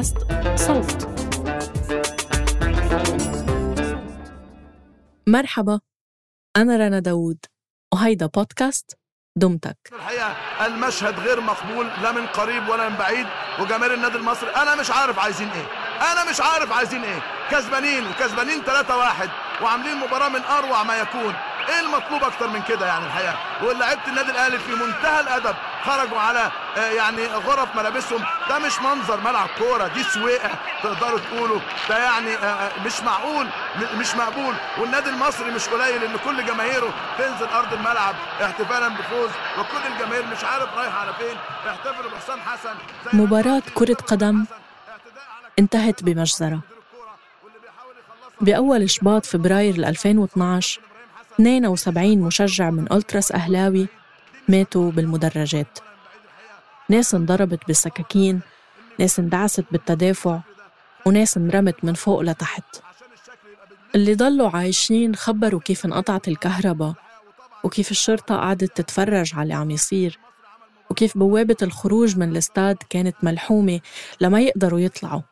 بودكاست صوت. مرحبا أنا رنا داوود وهيدا بودكاست دمتك. الحقيقة المشهد غير مقبول لا من قريب ولا من بعيد وجماهير النادي المصري. أنا مش عارف عايزين إيه. أنا مش عارف عايزين إيه. كسبانين وكسبانين 3-1 وعاملين مباراة من أروع ما يكون. إيه المطلوب أكتر من كده يعني الحقيقة؟ ولاعيبه النادي الأهلي في منتهى الأدب خرجوا على آه، يعني غرف ملابسهم. ده مش منظر ملعب كورة دي سويقه تقدروا تقولوا. ده يعني آه، آه، مش معقول مش مقبول. والنادي المصري مش قليل إن كل جماهيره تنزل أرض الملعب احتفالا بفوز. وكل الجماهير مش عارف رايحة على فين. احتفلوا بحسام حسن. كان كرة قدم انتهت بمجزرة. بأول شباط فبراير 2012 72 مشجع من ألتراس أهلاوي ماتوا بالمدرجات. ناس انضربت بالسكاكين ناس اندعست بالتدافع وناس انرمت من فوق لتحت. اللي ضلوا عايشين خبروا كيف انقطعت الكهرباء وكيف الشرطة قعدت تتفرج على اللي عم يصير وكيف بوابة الخروج من الاستاد كانت ملحومة لما يقدروا يطلعوا.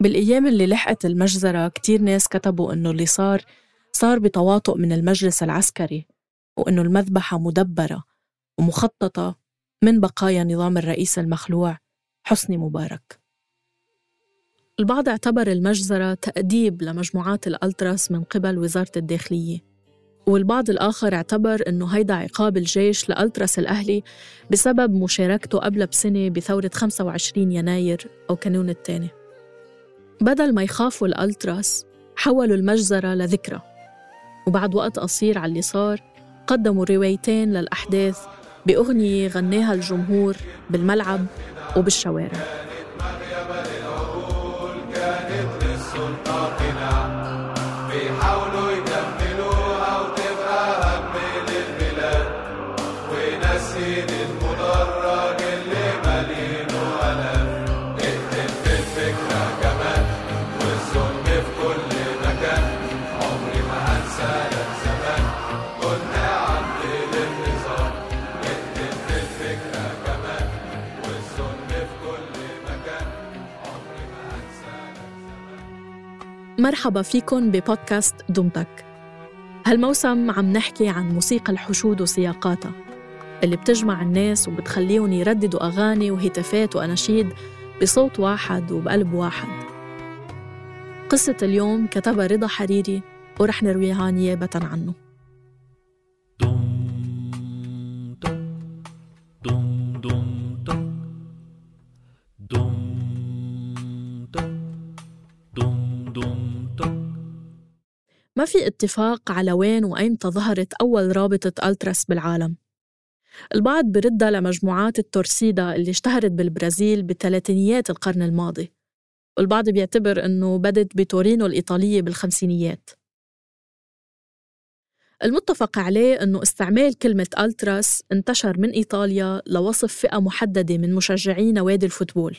بالأيام اللي لحقت المجزرة كتير ناس كتبوا إنه اللي صار صار بتواطؤ من المجلس العسكري وإنه المذبحة مدبرة ومخططة من بقايا نظام الرئيس المخلوع حسني مبارك. البعض اعتبر المجزرة تأديب لمجموعات الألتراس من قبل وزارة الداخلية والبعض الآخر اعتبر أنه هيدا عقاب الجيش لألتراس الأهلي بسبب مشاركته قبل بسنة بثورة 25 يناير أو كانون الثاني. بدل ما يخافوا الألتراس حولوا المجزرة لذكرى. وبعد وقت قصير على اللي صار قدموا روايتين للأحداث بأغنية غناها الجمهور بالملعب وبالشوارع. مرحبا فيكن ببودكاست دمتك. هالموسم عم نحكي عن موسيقى الحشود وسياقاتها اللي بتجمع الناس وبتخليهم يرددوا أغاني وهتافات وأناشيد بصوت واحد وبقلب واحد. قصة اليوم كتبها رضا حريري ورح نرويها نيابة عنه. ما في اتفاق على وين وأيمتى ظهرت أول رابطة ألتراس بالعالم. البعض بردها لمجموعات التورسيدا اللي اشتهرت بالبرازيل بثلاثينيات القرن الماضي والبعض بيعتبر أنه بدت بتورينو الإيطالية بالخمسينيات. المتفق عليه أنه استعمال كلمة ألتراس انتشر من إيطاليا لوصف فئة محددة من مشجعي نوادي الفوتبول.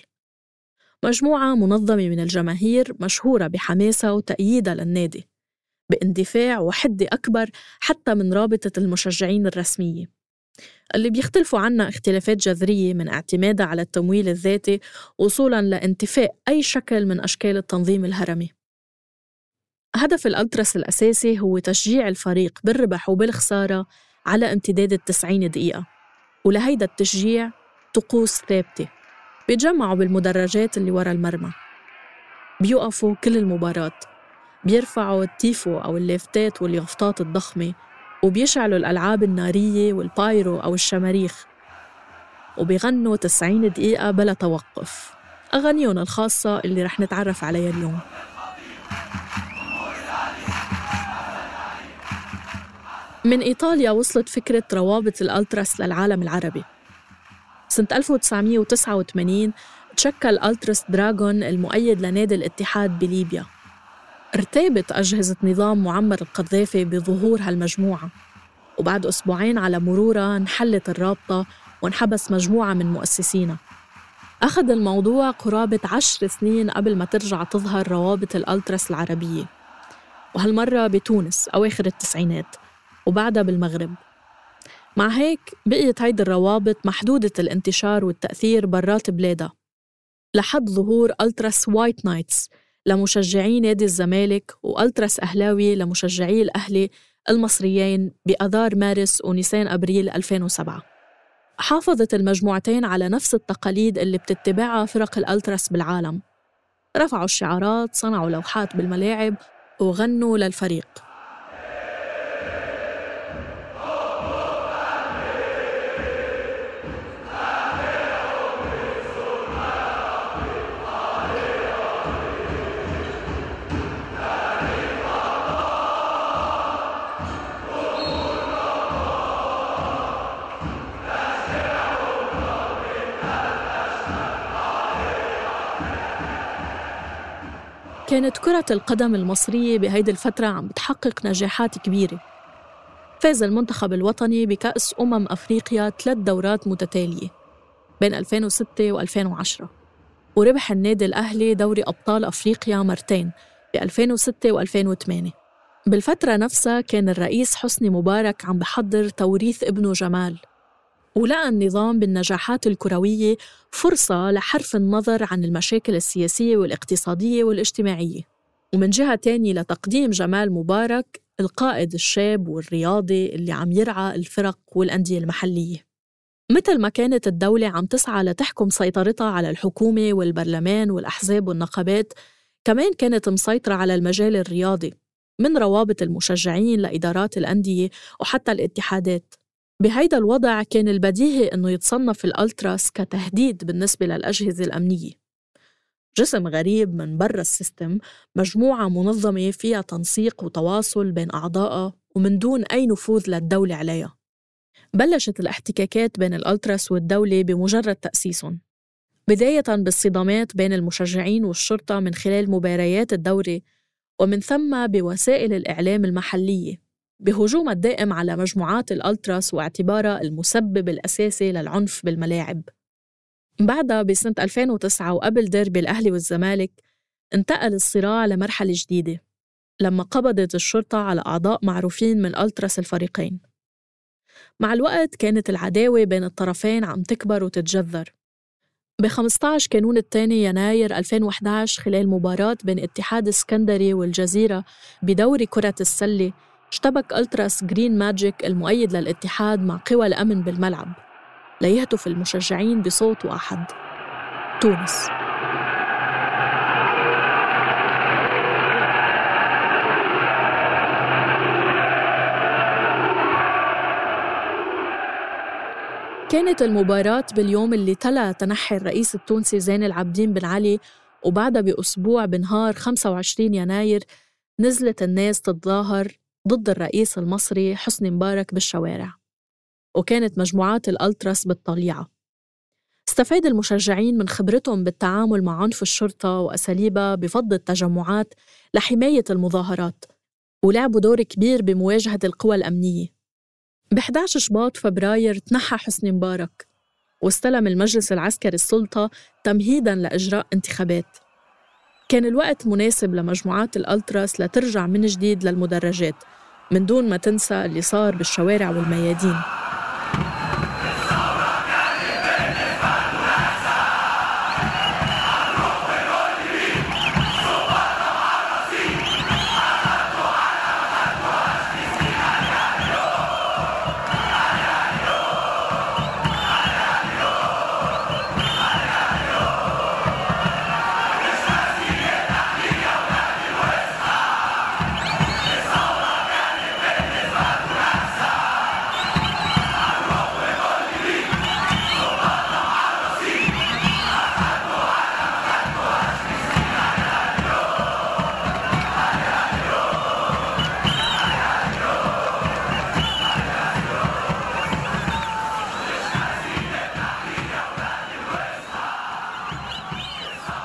مجموعة منظمة من الجماهير مشهورة بحماسها وتأييدها للنادي. باندفاع وحدة أكبر حتى من رابطة المشجعين الرسمية. اللي بيختلفوا عنا اختلافات جذرية من اعتمادها على التمويل الذاتي وصولا لانتفاء أي شكل من أشكال التنظيم الهرمي. هدف الألتراس الأساسي هو تشجيع الفريق بالربح وبالخسارة على امتداد التسعين دقيقة ولهيدا التشجيع طقوس ثابتة بيتجمعوا بالمدرجات اللي ورا المرمى. بيوقفوا كل المباراة. بيرفعوا التيفو أو اللافتات واليافطات الضخمة وبيشعلوا الألعاب النارية والبايرو أو الشماريخ وبيغنوا 90 دقيقة بلا توقف. أغانيهم الخاصة اللي رح نتعرف عليها اليوم. من إيطاليا وصلت فكرة روابط الألتراس للعالم العربي. سنة 1989 تشكل ألتراس دراغون المؤيد لنادي الاتحاد بليبيا. ارتابت أجهزة نظام معمر القذافي بظهور هالمجموعة. وبعد أسبوعين على مرورها انحلت الرابطة وانحبس مجموعة من مؤسسينها. أخذ الموضوع قرابة عشر سنين قبل ما ترجع تظهر روابط الألتراس العربية. وهالمرة بتونس أواخر التسعينات وبعدها بالمغرب. مع هيك بقيت هيدي الروابط محدودة الانتشار والتأثير برات بلادها. لحد ظهور ألتراس White Knights لمشجعي نادي الزمالك وألتراس أهلاوي لمشجعي الأهلي المصريين بأذار مارس ونيسان أبريل 2007 حافظت المجموعتين على نفس التقاليد اللي بتتبعها فرق الألتراس بالعالم. رفعوا الشعارات صنعوا لوحات بالملاعب وغنوا للفريق. كانت كرة القدم المصرية بهيدي الفترة عم بتحقق نجاحات كبيرة. فاز المنتخب الوطني بكأس أمم أفريقيا ثلاث دورات متتالية بين 2006 و2010 وربح النادي الأهلي دوري أبطال أفريقيا مرتين ب 2006 و2008 بالفترة نفسها كان الرئيس حسني مبارك عم بحضر توريث ابنه جمال. ولقى النظام بالنجاحات الكروية فرصة لحرف النظر عن المشاكل السياسية والاقتصادية والاجتماعية. ومن جهة تانية لتقديم جمال مبارك القائد الشاب والرياضي اللي عم يرعى الفرق والأندية المحلية. مثل ما كانت الدولة عم تسعى لتحكم سيطرتها على الحكومة والبرلمان والأحزاب والنقابات كمان كانت مسيطرة على المجال الرياضي من روابط المشجعين لإدارات الأندية وحتى الاتحادات. بهيدا الوضع كان البديهي أنه يتصنف الألتراس كتهديد بالنسبة للأجهزة الأمنية. جسم غريب من برا السيستم مجموعة منظمة فيها تنسيق وتواصل بين أعضائها ومن دون أي نفوذ للدولة عليها. بلشت الاحتكاكات بين الألتراس والدولة بمجرد تأسيسهم بداية بالصدامات بين المشجعين والشرطة من خلال مباريات الدوري ومن ثم بوسائل الإعلام المحلية. بهجومها الدائم على مجموعات الألتراس واعتبارها المسبب الأساسي للعنف بالملاعب. بعدها بسنة 2009 وقبل ديربي الأهلي والزمالك انتقل الصراع لمرحلة جديدة لما قبضت الشرطة على أعضاء معروفين من ألتراس الفريقين. مع الوقت كانت العداوة بين الطرفين عم تكبر وتتجذر. ب 15 كانون الثاني يناير 2011 خلال مباراة بين اتحاد اسكندري والجزيرة بدوري كرة السلة اشتبك ألتراس Green Magic المؤيد للاتحاد مع قوى الأمن بالملعب. ليهتف المشجعين بصوت واحد. تونس. كانت المباراة باليوم اللي تلا تنحي الرئيس التونسي زين العابدين بن علي وبعدها بأسبوع بنهار 25 يناير نزلت الناس تتظاهر ضد الرئيس المصري حسني مبارك بالشوارع وكانت مجموعات الألتراس بالطليعة. استفاد المشجعين من خبرتهم بالتعامل مع عنف الشرطة وأساليبها بفض التجمعات لحماية المظاهرات ولعبوا دور كبير بمواجهة القوى الأمنية. ب 11 شباط فبراير تنحى حسني مبارك واستلم المجلس العسكري السلطة تمهيداً لإجراء انتخابات. كان الوقت مناسب لمجموعات الألتراس لترجع من جديد للمدرجات من دون ما تنسى اللي صار بالشوارع والميادين.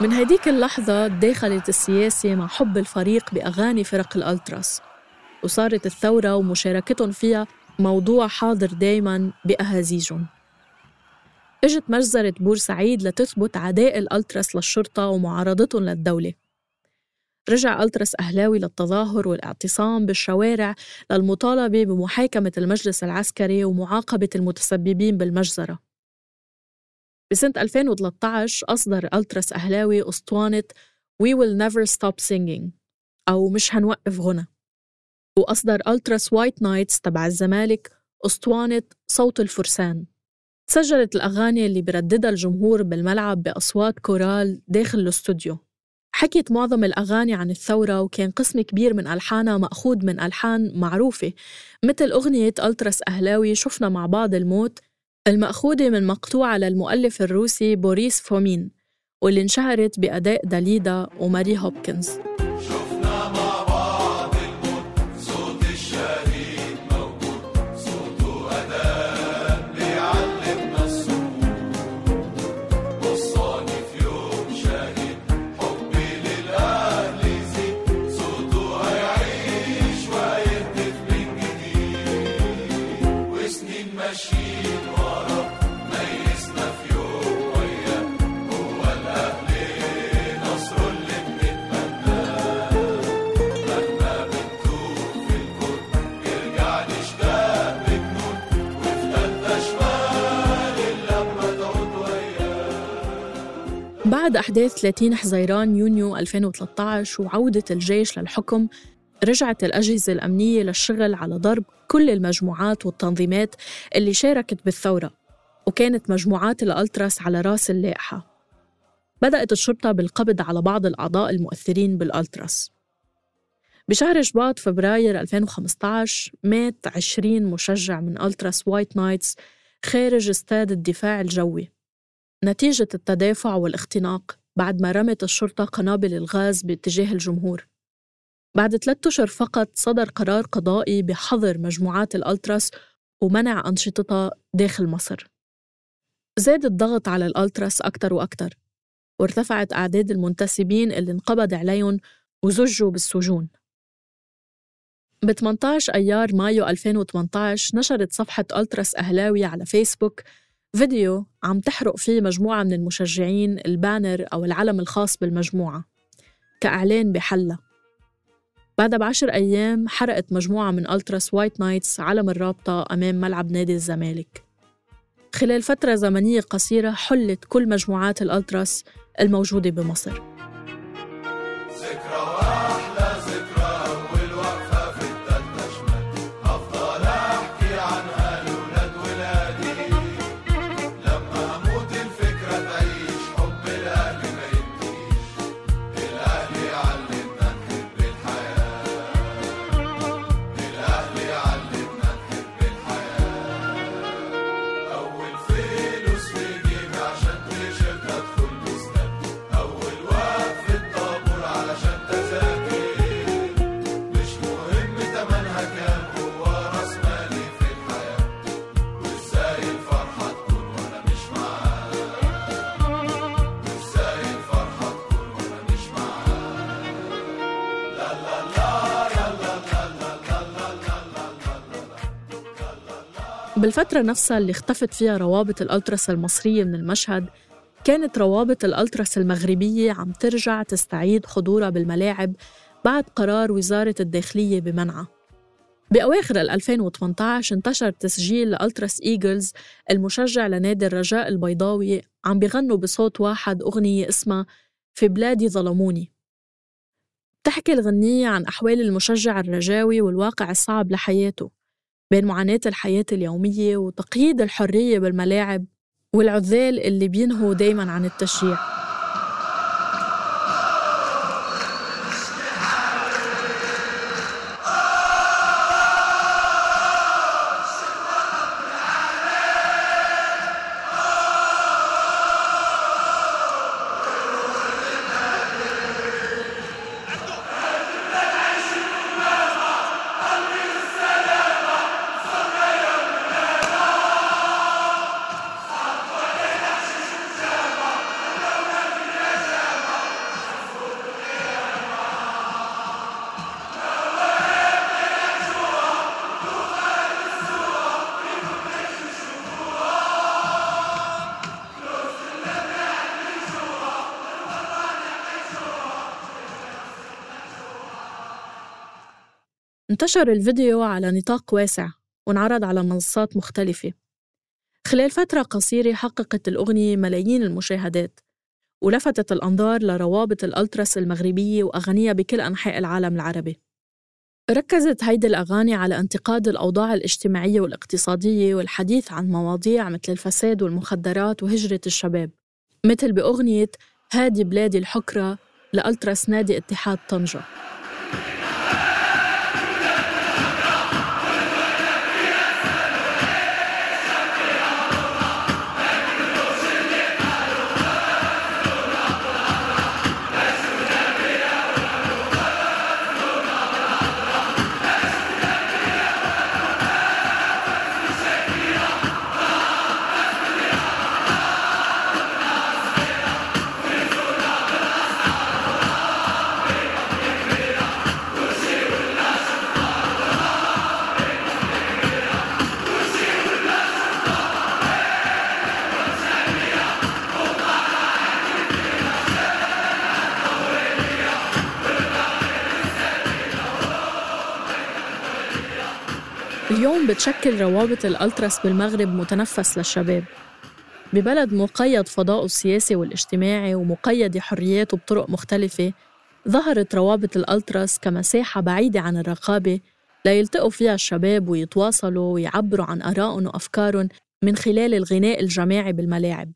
من هديك اللحظة تداخلت السياسة مع حب الفريق بأغاني فرق الألتراس وصارت الثورة ومشاركتهم فيها موضوع حاضر دايما بأهازيجهم. إجت مجزرة بورسعيد لتثبت عداء الألتراس للشرطة ومعارضتهم للدولة. رجع ألتراس أهلاوي للتظاهر والاعتصام بالشوارع للمطالبة بمحاكمة المجلس العسكري ومعاقبة المتسببين بالمجزرة. بسنة 2013 أصدر ألتراس أهلاوي أسطوانة We Will Never Stop Singing أو مش هنوقف غنى. وأصدر ألتراس White Knights تبع الزمالك أسطوانة صوت الفرسان. سجلت الأغاني اللي برددها الجمهور بالملعب بأصوات كورال داخل الاستوديو. حكيت معظم الأغاني عن الثورة وكان قسم كبير من ألحانها مأخوذ من ألحان معروفة. مثل أغنية ألتراس أهلاوي شفنا مع بعض الموت المأخوذة من مقطوعة للمؤلف الروسي بوريس فومين واللي انشهرت بأداء داليدا وماري هوبكنز. بعد أحداث 30 حزيران يونيو 2013 وعودة الجيش للحكم رجعت الأجهزة الأمنية للشغل على ضرب كل المجموعات والتنظيمات اللي شاركت بالثورة وكانت مجموعات الألتراس على رأس اللائحة. بدأت الشرطة بالقبض على بعض الأعضاء المؤثرين بالألتراس. بشهر شباط فبراير 2015 مات 20 مشجع من ألتراس White Knights خارج استاد الدفاع الجوي. نتيجة التدافع والاختناق بعد ما رمت الشرطة قنابل الغاز باتجاه الجمهور. بعد ثلاثة أشهر فقط صدر قرار قضائي بحظر مجموعات الألتراس ومنع أنشطتها داخل مصر. زاد الضغط على الألتراس أكتر وأكتر وارتفعت أعداد المنتسبين اللي انقبض عليهم وزجوا بالسجون. ب 18 أيار مايو 2018 نشرت صفحة ألتراس أهلاوي على فيسبوك فيديو عم تحرق فيه مجموعة من المشجعين ال banner أو العلم الخاص بالمجموعة كإعلان بحلة. بعدها بعشر أيام حرقت مجموعة من ألتراس White Knights علم الرابطة أمام ملعب نادي الزمالك. خلال فترة زمنية قصيرة حلت كل مجموعات الألتراس الموجودة بمصر. بالفترة نفسها اللي اختفت فيها روابط الألتراس المصرية من المشهد كانت روابط الألتراس المغربية عم ترجع تستعيد حضورها بالملاعب بعد قرار وزارة الداخلية بمنعها. بأواخر ال 2018 انتشر تسجيل لألتراس إيجلز المشجع لنادي الرجاء البيضاوي عم بيغنوا بصوت واحد أغنية اسمها في بلادي ظلموني بتحكي الغنية عن أحوال المشجع الرجاوي والواقع الصعب لحياته. بين معاناة الحياة اليومية وتقييد الحرية بالملاعب والعذال اللي بينهوا دايما عن التشجيع انتشر الفيديو على نطاق واسع وانعرض على منصات مختلفة. خلال فترة قصيرة حققت الأغنية ملايين المشاهدات ولفتت الأنظار لروابط الألتراس المغربية وأغانيها بكل أنحاء العالم العربي. ركزت هيدي الأغاني على انتقاد الأوضاع الاجتماعية والاقتصادية والحديث عن مواضيع مثل الفساد والمخدرات وهجرة الشباب مثل بأغنية هادي بلادي الحكرة لألتراس نادي اتحاد طنجة. اليوم بتشكل روابط الألتراس بالمغرب متنفس للشباب. ببلد مقيد فضاؤه السياسي والاجتماعي ومقيد حرياته بطرق مختلفة ظهرت روابط الألتراس كمساحة بعيدة عن الرقابة ليلتقوا فيها الشباب ويتواصلوا ويعبروا عن آرائهم وأفكارهم من خلال الغناء الجماعي بالملاعب.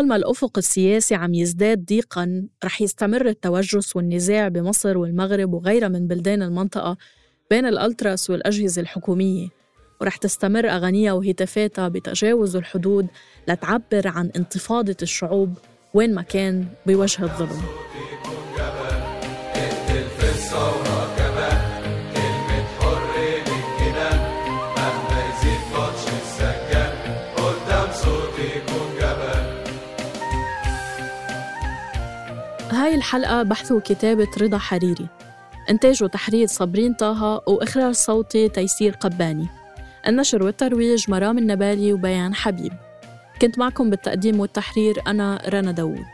طالما الأفق السياسي عم يزداد ضيقاً رح يستمر التوجس والنزاع بمصر والمغرب وغيرها من بلدان المنطقة بين الألتراس والأجهزة الحكومية. ورح تستمر أغانيها وهتافاتها بتجاوز الحدود لتعبر عن انتفاضة الشعوب وين ما كان بوجه الظلم. الحلقة بحث وكتابة رضا حريري. إنتاج وتحرير صابرين طه وإخراج صوتي تيسير قباني. النشر والترويج مرام النبالي وبيان حبيب. كنت معكم بالتقديم والتحرير أنا رنا داوود.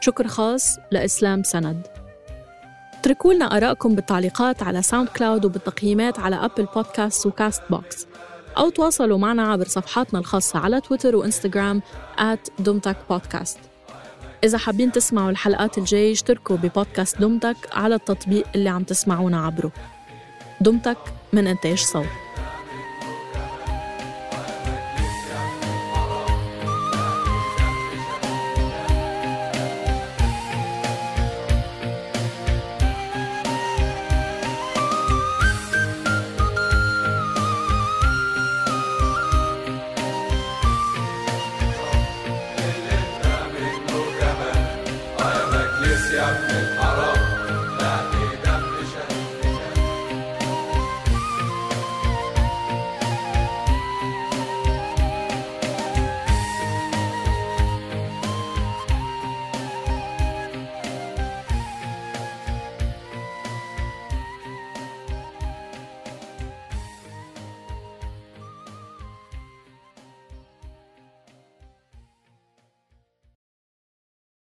شكر خاص لإسلام سند. اتركوا لنا آرائكم بالتعليقات على SoundCloud وبالتقييمات على Apple Podcast و Castbox أو تواصلوا معنا عبر صفحاتنا الخاصة على تويتر وإنستغرام at بودكاست. إذا حابين تسمعوا الحلقات الجاية اشتركوا ببودكاست دومتك على التطبيق اللي عم تسمعونا عبره. دومتك من إنتاج صوت. out.